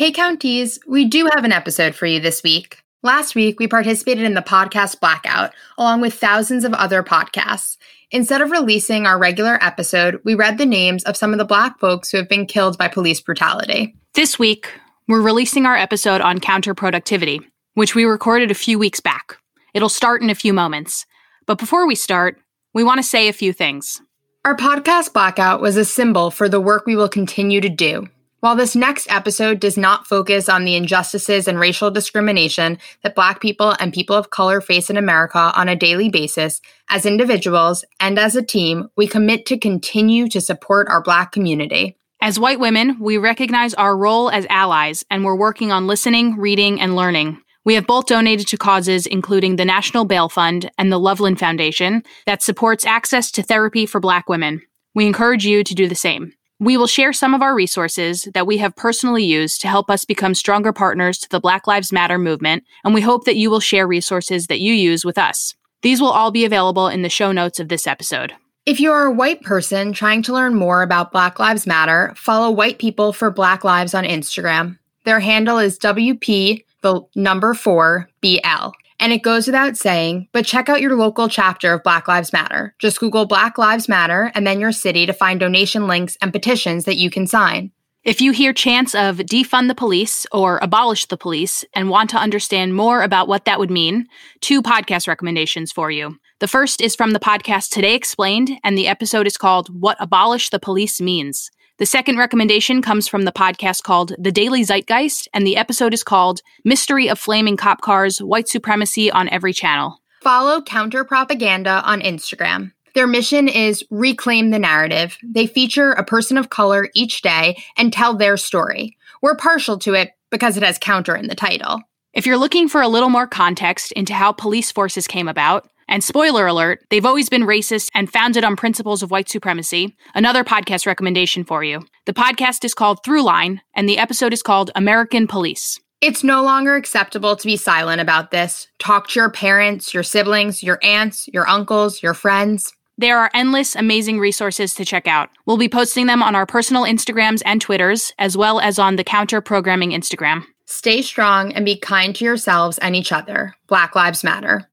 Hey, Counties, we do have an episode for you this week. Last week, we participated in the podcast Blackout, along with thousands of other podcasts. Instead of releasing our regular episode, we read the names of some of the Black folks who have been killed by police brutality. This week, we're releasing our episode on counterproductivity, which we recorded a few weeks back. It'll start in a few moments. But before we start, we want to say a few things. Our podcast Blackout was a symbol for the work we will continue to do. While this next episode does not focus on the injustices and racial discrimination that Black people and people of color face in America on a daily basis, as individuals and as a team, we commit to continue to support our Black community. As white women, we recognize our role as allies and we're working on listening, reading, and learning. We have both donated to causes including the National Bail Fund and the Loveland Foundation that supports access to therapy for Black women. We encourage you to do the same. We will share some of our resources that we have personally used to help us become stronger partners to the Black Lives Matter movement, and we hope that you will share resources that you use with us. These will all be available in the show notes of this episode. If you are a white person trying to learn more about Black Lives Matter, follow White People for Black Lives on Instagram. Their handle is WP, the number 4, BL. And it goes without saying, but check out your local chapter of Black Lives Matter. Just Google Black Lives Matter and then your city to find donation links and petitions that you can sign. If you hear chants of defund the police or abolish the police and want to understand more about what that would mean, two podcast recommendations for you. The first is from the podcast Today Explained, and the episode is called What Abolish the Police Means. The second recommendation comes from the podcast called The Daily Zeitgeist, and the episode is called Mystery of Flaming Cop Cars White Supremacy on Every Channel. Follow Counter Propaganda on Instagram. Their mission is reclaim the narrative. They feature a person of color each day and tell their story. We're partial to it because it has counter in the title. If you're looking for a little more context into how police forces came about, and spoiler alert, they've always been racist and founded on principles of white supremacy. Another podcast recommendation for you. The podcast is called Throughline, and the episode is called American Police. It's no longer acceptable to be silent about this. Talk to your parents, your siblings, your aunts, your uncles, your friends. There are endless, amazing resources to check out. We'll be posting them on our personal Instagrams and Twitters, as well as on the Counter Programming Instagram. Stay strong and be kind to yourselves and each other. Black Lives Matter.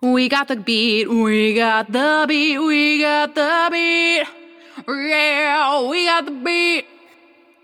We got the beat, we got the beat, we got the beat. Yeah, we got the beat.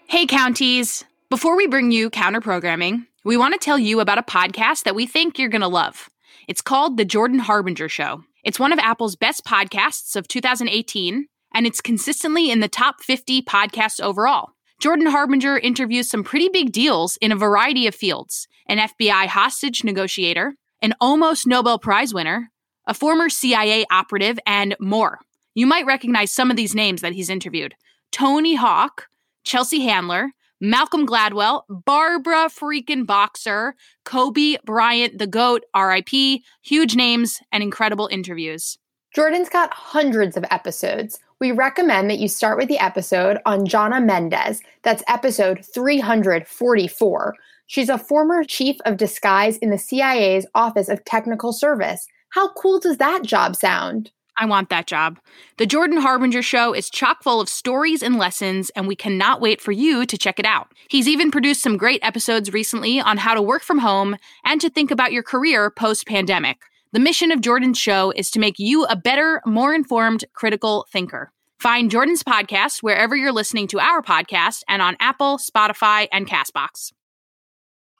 Hey, counties. Before we bring you counter programming, we want to tell you about a podcast that we think you're going to love. It's called The Jordan Harbinger Show. It's one of Apple's best podcasts of 2018, and it's consistently in the top 50 podcasts overall. Jordan Harbinger interviews some pretty big deals in a variety of fields an FBI hostage negotiator, an almost Nobel Prize winner, a former CIA operative, and more. You might recognize some of these names that he's interviewed Tony Hawk, Chelsea Handler, Malcolm Gladwell, Barbara freaking Boxer, Kobe Bryant, the GOAT, RIP, huge names and incredible interviews. Jordan's got hundreds of episodes. We recommend that you start with the episode on Jonna Mendez. That's episode 344. She's a former chief of disguise in the CIA's Office of Technical Service. How cool does that job sound? I want that job. The Jordan Harbinger Show is chock full of stories and lessons, and we cannot wait for you to check it out. He's even produced some great episodes recently on how to work from home and to think about your career post pandemic. The mission of Jordan's show is to make you a better, more informed, critical thinker. Find Jordan's podcast wherever you're listening to our podcast and on Apple, Spotify, and Castbox.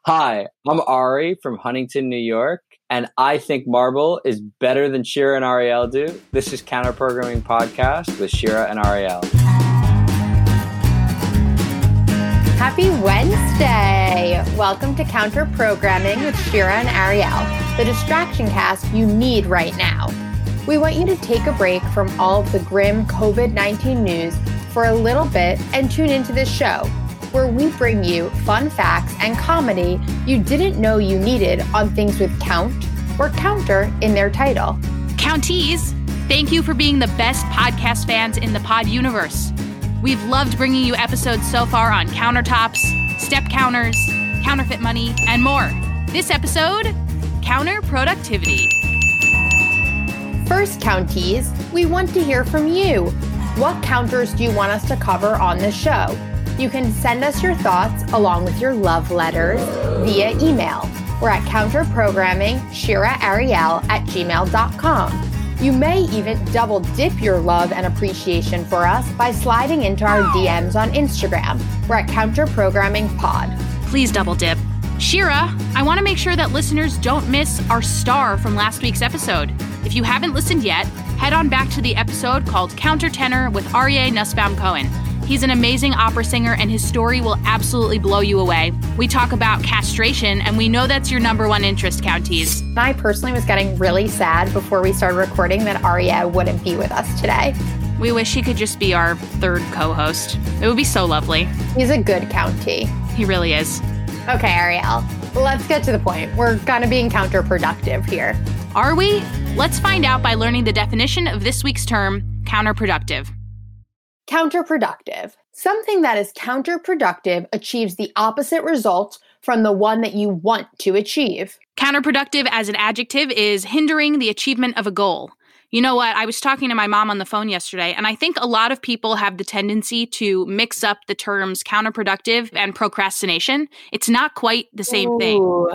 Hi, I'm Ari from Huntington, New York, and I think Marble is better than Shira and Ariel do. This is Counter Programming Podcast with Shira and Ariel. Happy Wednesday! Welcome to Counter Programming with Shira and Ariel, the distraction cast you need right now. We want you to take a break from all of the grim COVID 19 news for a little bit and tune into this show where we bring you fun facts and comedy you didn't know you needed on things with count or counter in their title. Counties, thank you for being the best podcast fans in the pod universe. We've loved bringing you episodes so far on countertops, step counters, counterfeit money, and more. This episode, counter productivity. First, counties, we want to hear from you. What counters do you want us to cover on this show? You can send us your thoughts along with your love letters via email. We're at counterprogramming Shira Ariel at gmail.com. You may even double dip your love and appreciation for us by sliding into our DMs on Instagram. We're at counterprogramming pod. Please double dip. Shira, I want to make sure that listeners don't miss our star from last week's episode. If you haven't listened yet, head on back to the episode called Countertenor with Aryeh Nussbaum Cohen. He's an amazing opera singer, and his story will absolutely blow you away. We talk about castration, and we know that's your number one interest, Counties. I personally was getting really sad before we started recording that Aryeh wouldn't be with us today. We wish he could just be our third co host. It would be so lovely. He's a good county. He really is. Okay, Ariel, let's get to the point. We're kind of being counterproductive here. Are we? Let's find out by learning the definition of this week's term, counterproductive. Counterproductive. Something that is counterproductive achieves the opposite result from the one that you want to achieve. Counterproductive as an adjective is hindering the achievement of a goal. You know what? I was talking to my mom on the phone yesterday, and I think a lot of people have the tendency to mix up the terms counterproductive and procrastination. It's not quite the same Ooh, thing.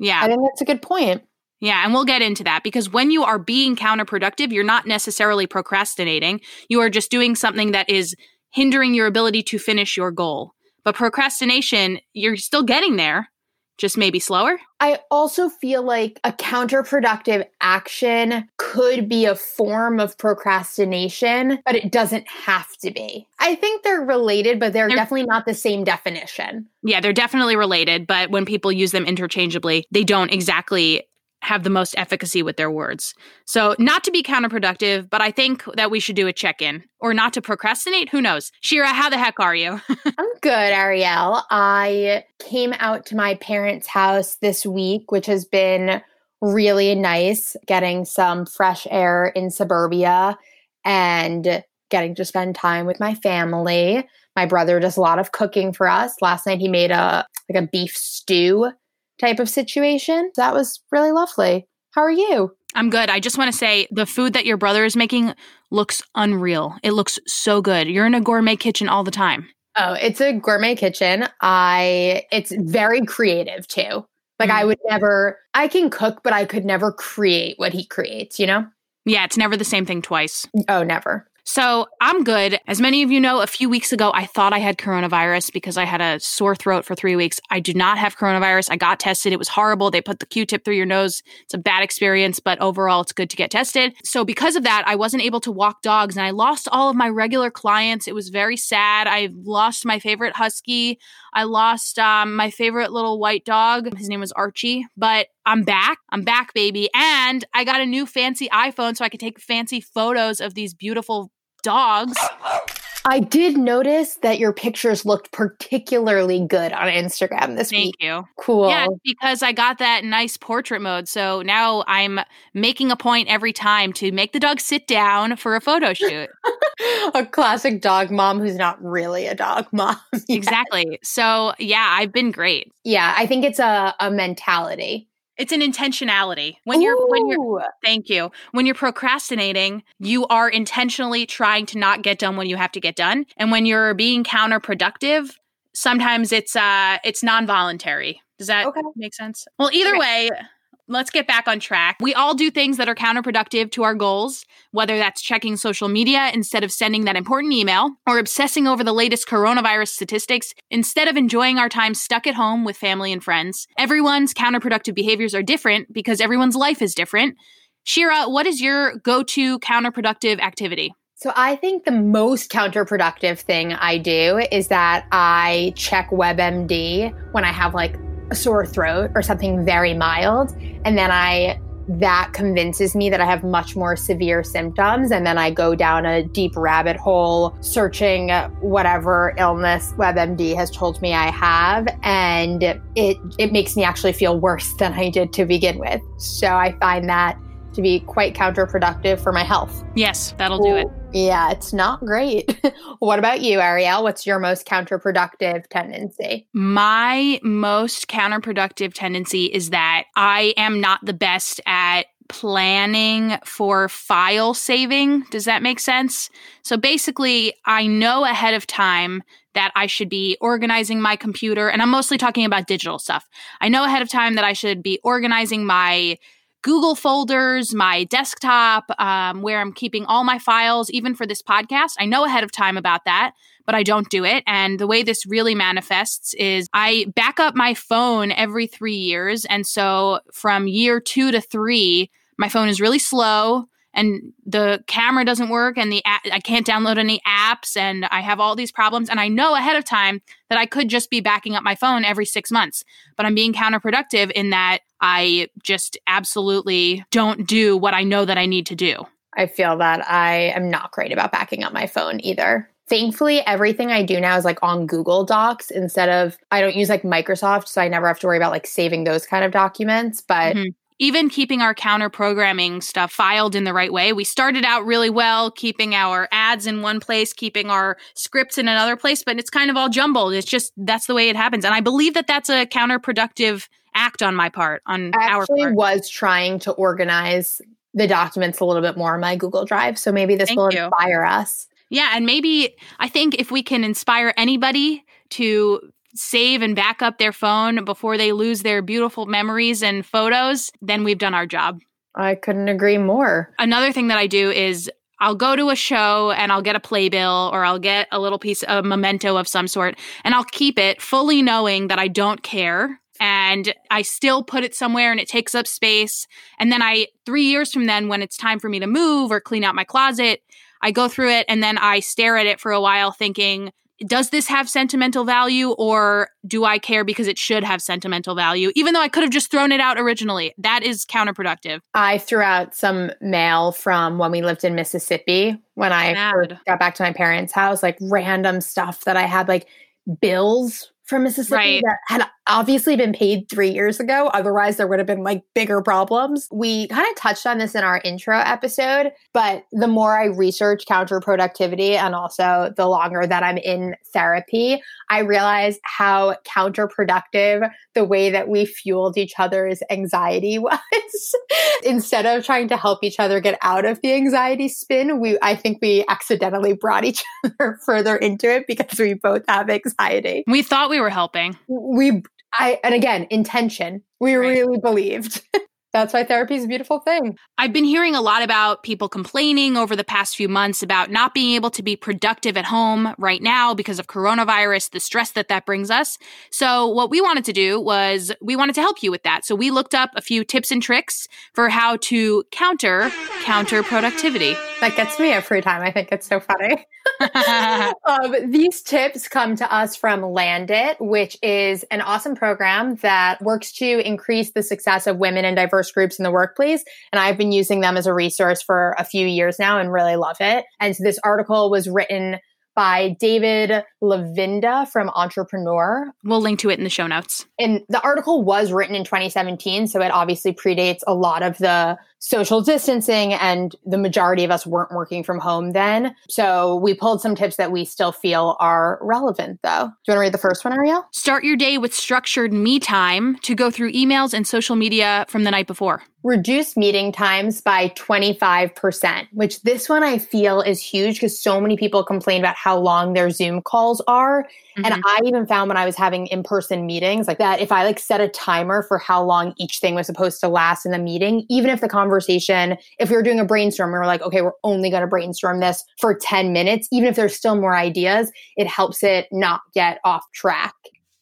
Yeah. I think that's a good point. Yeah, and we'll get into that because when you are being counterproductive, you're not necessarily procrastinating. You are just doing something that is hindering your ability to finish your goal. But procrastination, you're still getting there, just maybe slower. I also feel like a counterproductive action could be a form of procrastination, but it doesn't have to be. I think they're related, but they're, They're- definitely not the same definition. Yeah, they're definitely related, but when people use them interchangeably, they don't exactly have the most efficacy with their words. So, not to be counterproductive, but I think that we should do a check in or not to procrastinate. Who knows? Shira, how the heck are you? I'm good, Ariel. I came out to my parents' house this week, which has been really nice, getting some fresh air in suburbia and getting to spend time with my family. My brother does a lot of cooking for us. Last night he made a like a beef stew type of situation. That was really lovely. How are you? I'm good. I just want to say the food that your brother is making looks unreal. It looks so good. You're in a gourmet kitchen all the time. Oh, it's a gourmet kitchen. I it's very creative too. Like I Mhm. would never I can cook, but I could never create what he creates, you know? Yeah, it's never the same thing twice. Oh, never. So I'm good. As many of you know, a few weeks ago, I thought I had coronavirus because I had a sore throat for three weeks. I do not have coronavirus. I got tested. It was horrible. They put the Q tip through your nose. It's a bad experience, but overall, it's good to get tested. So because of that, I wasn't able to walk dogs and I lost all of my regular clients. It was very sad. I lost my favorite husky. I lost um, my favorite little white dog. His name was Archie, but I'm back. I'm back, baby. And I got a new fancy iPhone so I could take fancy photos of these beautiful dogs. I did notice that your pictures looked particularly good on Instagram this Thank week. Thank you. Cool. Yeah, because I got that nice portrait mode. So now I'm making a point every time to make the dog sit down for a photo shoot. a classic dog mom who's not really a dog mom. Yeah. exactly. So yeah, I've been great. Yeah, I think it's a, a mentality. It's an intentionality. When you're when you're Thank you. When you're procrastinating, you are intentionally trying to not get done when you have to get done. And when you're being counterproductive, sometimes it's uh it's non-voluntary. Does that Okay. make sense? Well, either Okay. way, let's get back on track. We all do things that are counterproductive to our goals, whether that's checking social media instead of sending that important email or obsessing over the latest coronavirus statistics instead of enjoying our time stuck at home with family and friends. Everyone's counterproductive behaviors are different because everyone's life is different. Shira, what is your go to counterproductive activity? So I think the most counterproductive thing I do is that I check WebMD when I have like a sore throat or something very mild, and then I that convinces me that I have much more severe symptoms, and then I go down a deep rabbit hole searching whatever illness WebMD has told me I have, and it it makes me actually feel worse than I did to begin with. So I find that to be quite counterproductive for my health. Yes, that'll do it. Yeah, it's not great. what about you, Ariel? What's your most counterproductive tendency? My most counterproductive tendency is that I am not the best at planning for file saving. Does that make sense? So basically, I know ahead of time that I should be organizing my computer. And I'm mostly talking about digital stuff. I know ahead of time that I should be organizing my Google folders, my desktop, um, where I'm keeping all my files, even for this podcast. I know ahead of time about that, but I don't do it. And the way this really manifests is I back up my phone every three years. And so from year two to three, my phone is really slow and the camera doesn't work and the I can't download any apps and I have all these problems and I know ahead of time that I could just be backing up my phone every 6 months but I'm being counterproductive in that I just absolutely don't do what I know that I need to do. I feel that I am not great about backing up my phone either. Thankfully, everything I do now is like on Google Docs instead of I don't use like Microsoft, so I never have to worry about like saving those kind of documents. But mm-hmm even keeping our counter programming stuff filed in the right way. We started out really well, keeping our ads in one place, keeping our scripts in another place, but it's kind of all jumbled. It's just that's the way it happens. And I believe that that's a counterproductive act on my part, on our I our actually part. was trying to organize the documents a little bit more on my Google Drive. So maybe this Thank will you. inspire us. Yeah, and maybe I think if we can inspire anybody to save and back up their phone before they lose their beautiful memories and photos, then we've done our job. I couldn't agree more. Another thing that I do is I'll go to a show and I'll get a playbill or I'll get a little piece of memento of some sort and I'll keep it fully knowing that I don't care and I still put it somewhere and it takes up space. And then I, three years from then, when it's time for me to move or clean out my closet, I go through it and then I stare at it for a while thinking, does this have sentimental value or do I care because it should have sentimental value, even though I could have just thrown it out originally? That is counterproductive. I threw out some mail from when we lived in Mississippi when I got back to my parents' house, like random stuff that I had, like bills from Mississippi right. that had obviously been paid three years ago. Otherwise, there would have been like bigger problems. We kind of touched on this in our intro episode, but the more I research counterproductivity and also the longer that I'm in therapy, I realize how counterproductive the way that we fueled each other's anxiety was. Instead of trying to help each other get out of the anxiety spin, we I think we accidentally brought each other further into it because we both have anxiety. We thought we were helping. We I and again, intention. We right. really believed. That's why therapy is a beautiful thing. I've been hearing a lot about people complaining over the past few months about not being able to be productive at home right now because of coronavirus, the stress that that brings us. So, what we wanted to do was we wanted to help you with that. So, we looked up a few tips and tricks for how to counter counter productivity. That gets me every time. I think it's so funny. um, these tips come to us from Landit, which is an awesome program that works to increase the success of women and diverse groups in the workplace. And I've been using them as a resource for a few years now and really love it. And so this article was written by David Lavenda from Entrepreneur. We'll link to it in the show notes. And the article was written in 2017, so it obviously predates a lot of the social distancing and the majority of us weren't working from home then. So we pulled some tips that we still feel are relevant though. Do you want to read the first one, Ariel? Start your day with structured me time to go through emails and social media from the night before reduce meeting times by 25%, which this one I feel is huge because so many people complain about how long their Zoom calls are. Mm-hmm. And I even found when I was having in person meetings like that, if I like set a timer for how long each thing was supposed to last in the meeting, even if the conversation, if we were doing a brainstorm, we were like, okay, we're only going to brainstorm this for 10 minutes, even if there's still more ideas, it helps it not get off track.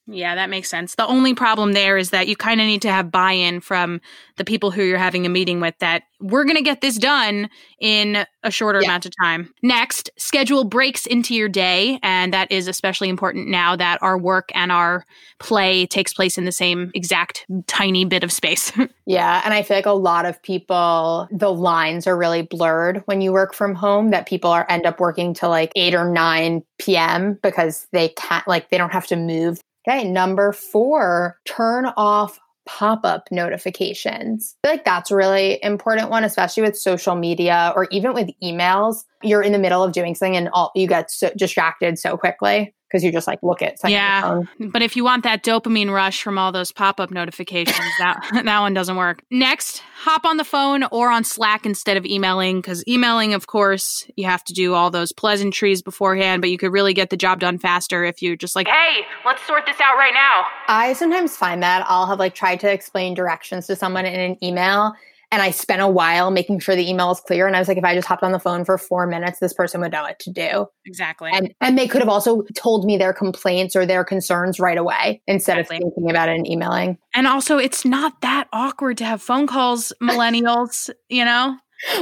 Yeah, that makes sense. The only problem there is that you kind of need to have buy in from the people who you're having a meeting with that we're going to get this done in a shorter yeah. amount of time. Next, schedule breaks into your day. And that is especially important now that our work and our play takes place in the same exact tiny bit of space. yeah. And I feel like a lot of people, the lines are really blurred when you work from home, that people are end up working till like 8 or 9 p.m. because they can't, like, they don't have to move Okay, number four, turn off pop-up notifications. I feel like that's a really important one, especially with social media or even with emails. You're in the middle of doing something and all you get so distracted so quickly because you're just like look at Yeah. But if you want that dopamine rush from all those pop-up notifications, that that one doesn't work. Next, hop on the phone or on Slack instead of emailing because emailing, of course, you have to do all those pleasantries beforehand, but you could really get the job done faster if you're just like, hey, let's sort this out right now. I sometimes find that I'll have like tried to explain directions to someone in an email and I spent a while making sure the email is clear. And I was like, if I just hopped on the phone for four minutes, this person would know what to do. Exactly. And and they could have also told me their complaints or their concerns right away instead Exactly. of thinking about it and emailing. And also, it's not that awkward to have phone calls, millennials, you know?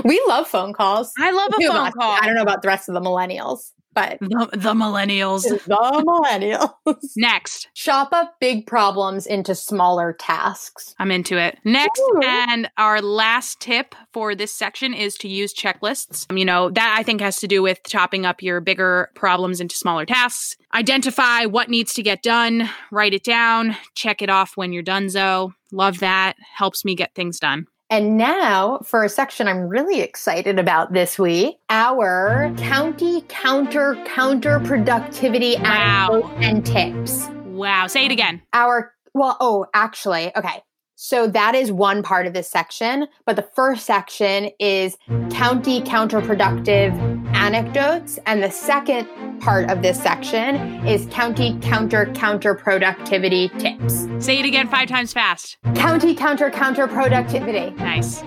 We love phone calls. I love a phone call. I don't know about the rest of the millennials, but The, the millennials. the millennials. Next, Chop up big problems into smaller tasks. I'm into it. Next, Ooh. and our last tip for this section is to use checklists. You know, that I think has to do with chopping up your bigger problems into smaller tasks. Identify what needs to get done, write it down, check it off when you're done, Zoe. Love that. Helps me get things done. And now for a section I'm really excited about this week our county counter counterproductivity Wow. anecdotes and tips. Wow. Say it again. Our, well, oh, actually, okay. So that is one part of this section, but the first section is county counterproductive anecdotes. And the second part of this section is county counter counterproductivity tips. Say it again five times fast. County counter counterproductivity. Nice.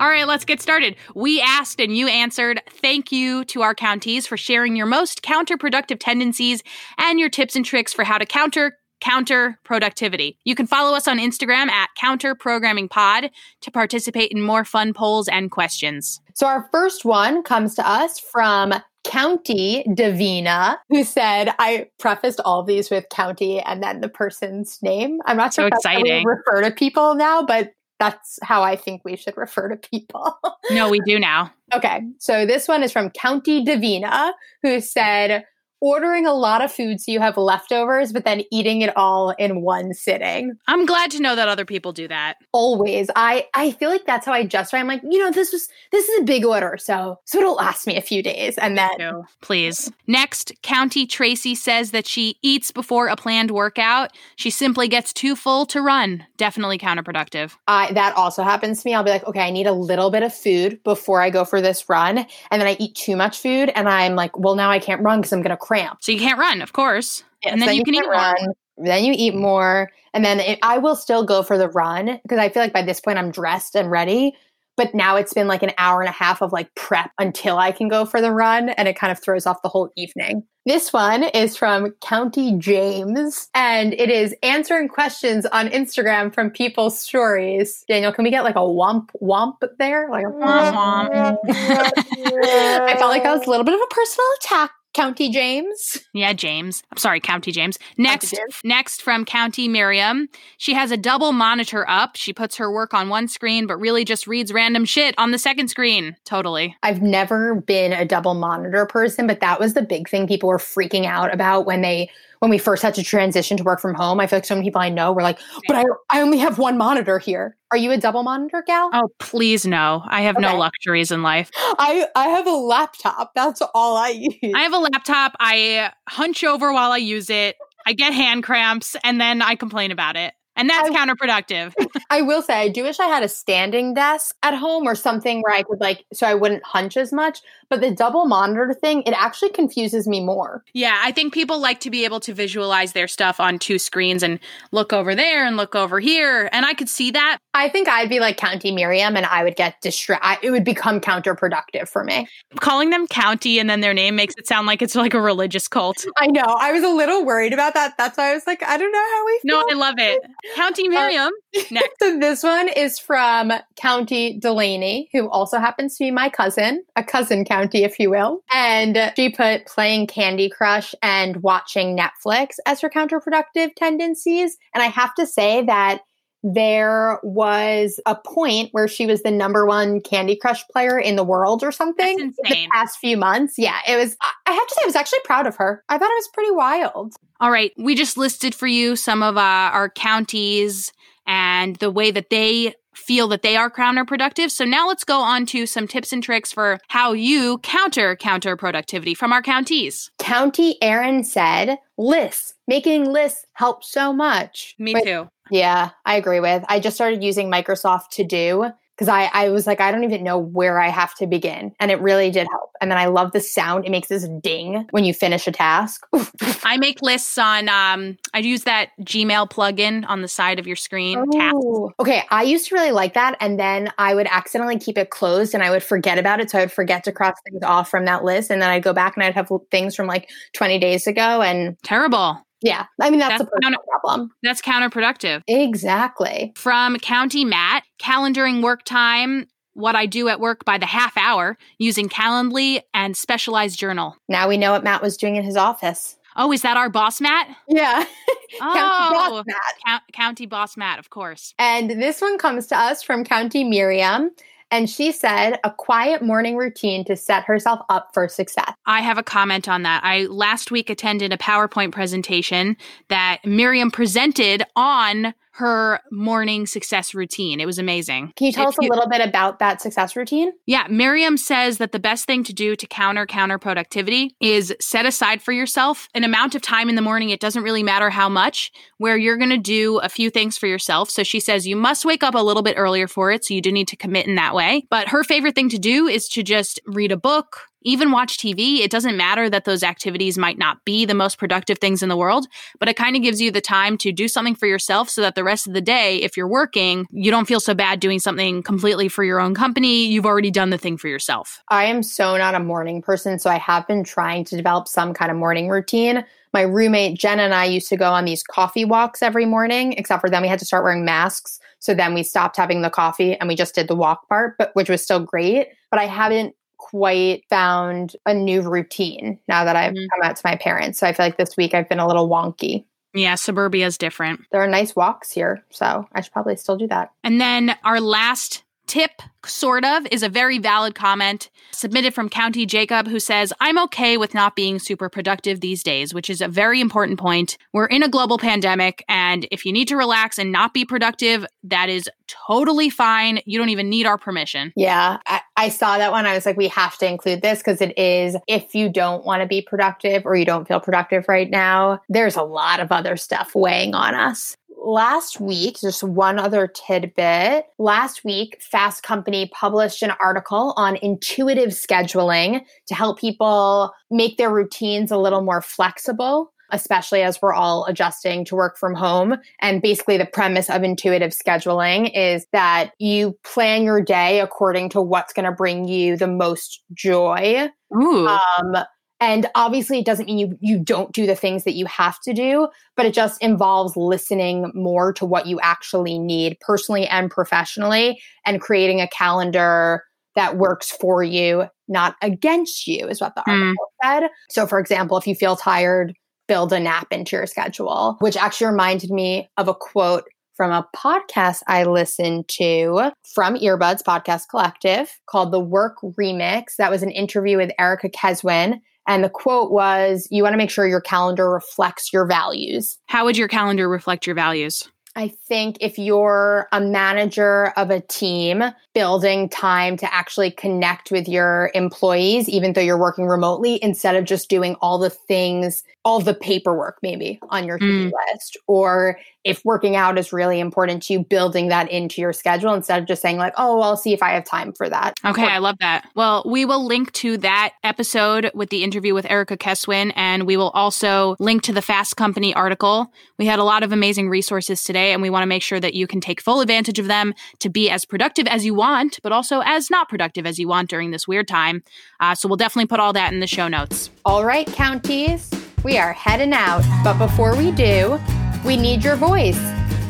All right, let's get started. We asked and you answered. Thank you to our counties for sharing your most counterproductive tendencies and your tips and tricks for how to counter counter productivity. You can follow us on Instagram at Counter Programming Pod to participate in more fun polls and questions. So our first one comes to us from County Davina, who said, I prefaced all of these with county and then the person's name. I'm not sure So if that's we refer to people now, but that's how I think we should refer to people. No, we do now. okay, so this one is from County Davina, who said, ordering a lot of food so you have leftovers, but then eating it all in one sitting. I'm glad to know that other people do that. Always. I I feel like that's how I just I'm like, you know, this was this is a big order, so so it'll last me a few days. And then No, please. Next, County Tracy says that she eats before a planned workout. She simply gets too full to run. Definitely counterproductive. I that also happens to me. I'll be like, okay, I need a little bit of food before I go for this run, and then I eat too much food, and I'm like, well, now I can't run because I'm gonna cramp. So you can't run, of course. and then you can eat can't more. run. Then you eat more, and then it, I will still go for the run because I feel like by this point I'm dressed and ready. But now it's been like an hour and a half of like prep until I can go for the run, and it kind of throws off the whole evening. This one is from County James, and it is answering questions on Instagram from people's stories. Daniel, can we get like a womp womp there? Like a Womp I felt like that was a little bit of a personal attack, County James. Yeah, James. I'm sorry, County James. Next, James. next from County Miriam. She has a double monitor up. She puts her work on one screen, but really just reads random shit on the second screen. Totally. I've never been a double monitor person, but that was the big thing people were freaking out about when they when we first had to transition to work from home. I feel like so many people I know were like, "But I I only have one monitor here." Are you a double monitor gal? Oh, please no. I have no luxuries in life. I I have a laptop. That's all I use. I have a laptop. I hunch over while I use it. I get hand cramps and then I complain about it. And that's I- counterproductive. I will say I do wish I had a standing desk at home or something where I could like so I wouldn't hunch as much. But the double monitor thing, it actually confuses me more. Yeah, I think people like to be able to visualize their stuff on two screens and look over there and look over here. And I could see that. I think I'd be like County Miriam and I would get distracted. It would become counterproductive for me. Calling them county and then their name makes it sound like it's like a religious cult. I know. I was a little worried about that. That's why I was like, I don't know how we feel. No, I love it. County Miriam. Next. So this one is from County Delaney, who also happens to be my cousin, a cousin county, if you will. And she put playing Candy Crush and watching Netflix as her counterproductive tendencies. And I have to say that there was a point where she was the number one Candy Crush player in the world or something. That's The past few months. Yeah, it was, I- I have to say, I was actually proud of her. I thought it was pretty wild. All right. We just listed for you some of uh, our counties and the way that they feel that they are counterproductive. So now let's go on to some tips and tricks for how you counter counterproductivity from our counties. County Aaron said, lists. Making lists helps so much. Me Wait, too. Yeah, I agree with. I just started using Microsoft To Do because I, I was like, I don't even know where I have to begin. And it really did help. And then I love the sound. It makes this ding when you finish a task. I make lists on um I use that Gmail plugin on the side of your screen. Oh. Okay, I used to really like that. And then I would accidentally keep it closed and I would forget about it. So I would forget to cross things off from that list. And then I'd go back and I'd have things from like 20 days ago. And Terrible. Yeah, I mean, that's, That's a personal problem. That's counterproductive. Exactly. From County Matt, calendaring work time, what I do at work by the half hour using Calendly and specialized journal. Now we know what Matt was doing in his office. Oh, is that our boss Matt? Yeah. County Oh, Boss Matt. Count- County boss Matt, of course. And this one comes to us from County Miriam. And she said a quiet morning routine to set herself up for success. I have a comment on that. I last week attended a PowerPoint presentation that Miriam presented on her morning success routine. It was amazing. Can you tell If us a you- little bit about that success routine? Yeah, Miriam says that the best thing to do to counter counterproductivity is set aside for yourself an amount of time in the morning. It doesn't really matter how much, where you're going to do a few things for yourself. So she says you must wake up a little bit earlier for it. So you do need to commit in that way. But her favorite thing to do is to just read a book. Even watch TV. It doesn't matter that those activities might not be the most productive things in the world, but it kind of gives you the time to do something for yourself so that the rest of the day, if you're working, you don't feel so bad doing something completely for your own company. You've already done the thing for yourself. I am so not a morning person, so I have been trying to develop some kind of morning routine. My roommate Jen and I used to go on these coffee walks every morning, except for then we had to start wearing masks. So then we stopped having the coffee and we just did the walk part, but which was still great. But I haven't quite found a new routine now that I've Mhm. come out to my parents. So I feel like this week I've been a little wonky. Yeah, suburbia is different. There are nice walks here, so I should probably still do that. And then our last tip, sort of, is a very valid comment submitted from County Jacob, who says, I'm okay with not being super productive these days, which is a very important point. We're in a global pandemic, and if you need to relax and not be productive, that is totally fine. You don't even need our permission. Yeah, I, I saw that one. I was like, we have to include this because it is if you don't want to be productive or you don't feel productive right now, there's a lot of other stuff weighing on us. Last week, just one other tidbit. Last week, Fast Company published an article on intuitive scheduling to help people make their routines a little more flexible especially as we're all adjusting to work from home. And basically, the premise of intuitive scheduling is that you plan your day according to what's going to bring you the most joy. Ooh. Um, and obviously, it doesn't mean you you don't do the things that you have to do, but it just involves listening more to what you actually need, personally and professionally, and creating a calendar that works for you, not against you, is what the Mm. article said. So, for example, if you feel tired, build a nap into your schedule, which actually reminded me of a quote from a podcast I listened to from Earbuds Podcast Collective called The Work Remix. That was an interview with Erica Keswin. And the quote was, You want to make sure your calendar reflects your values. How would your calendar reflect your values? I think if you're a manager of a team, building time to actually connect with your employees, even though you're working remotely, instead of just doing all the things, all the paperwork maybe on your to-do Mm. list. Or if working out is really important to you, building that into your schedule instead of just saying, like, oh, I'll see if I have time for that. Okay, I love that. Well, we will link to that episode with the interview with Erica Keswin, and we will also link to the Fast Company article. We had a lot of amazing resources today, and we want to make sure that you can take full advantage of them to be as productive as you want, but also as not productive as you want during this weird time. Uh, so we'll definitely put all that in the show notes. All right, counties, we are heading out. But before we do, we need your voice.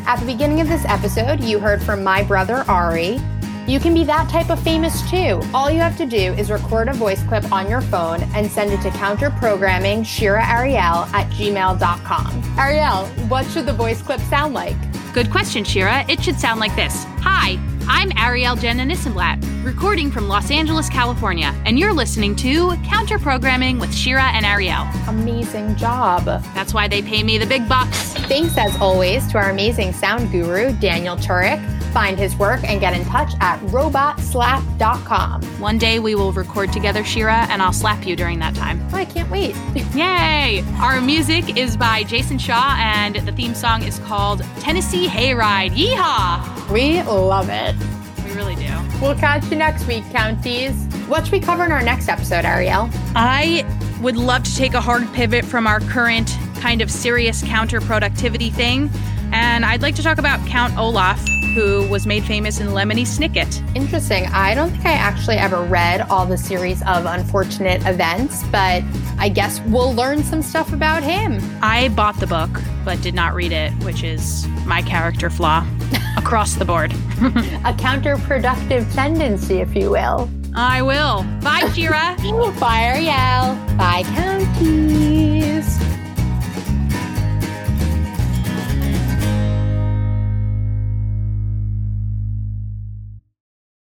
At the beginning of this episode, you heard from my brother Ari. You can be that type of famous too. All you have to do is record a voice clip on your phone and send it to counterprogramming Shira Ariel at gmail.com. Ariel, what should the voice clip sound like? Good question, Shira. It should sound like this Hi, I'm Ariel Jenna Nissenblatt, recording from Los Angeles, California, and you're listening to Counter Programming with Shira and Ariel. Amazing job. That's why they pay me the big bucks. Thanks as always to our amazing sound guru, Daniel Turek. Find his work and get in touch at robotslap.com. One day we will record together, Shira, and I'll slap you during that time. Oh, I can't wait. Yay! Our music is by Jason Shaw, and the theme song is called Tennessee Hayride. Yeehaw! We love it. We really do. We'll catch you next week, Counties. What should we cover in our next episode, Ariel? I would love to take a hard pivot from our current kind of serious counterproductivity thing, and I'd like to talk about Count Olaf, who was made famous in Lemony Snicket. Interesting. I don't think I actually ever read all the series of unfortunate events, but I guess we'll learn some stuff about him. I bought the book, but did not read it, which is my character flaw across the board. A counterproductive tendency, if you will. I will. Bye, Shira. Bye, Ariel. Bye, Counties.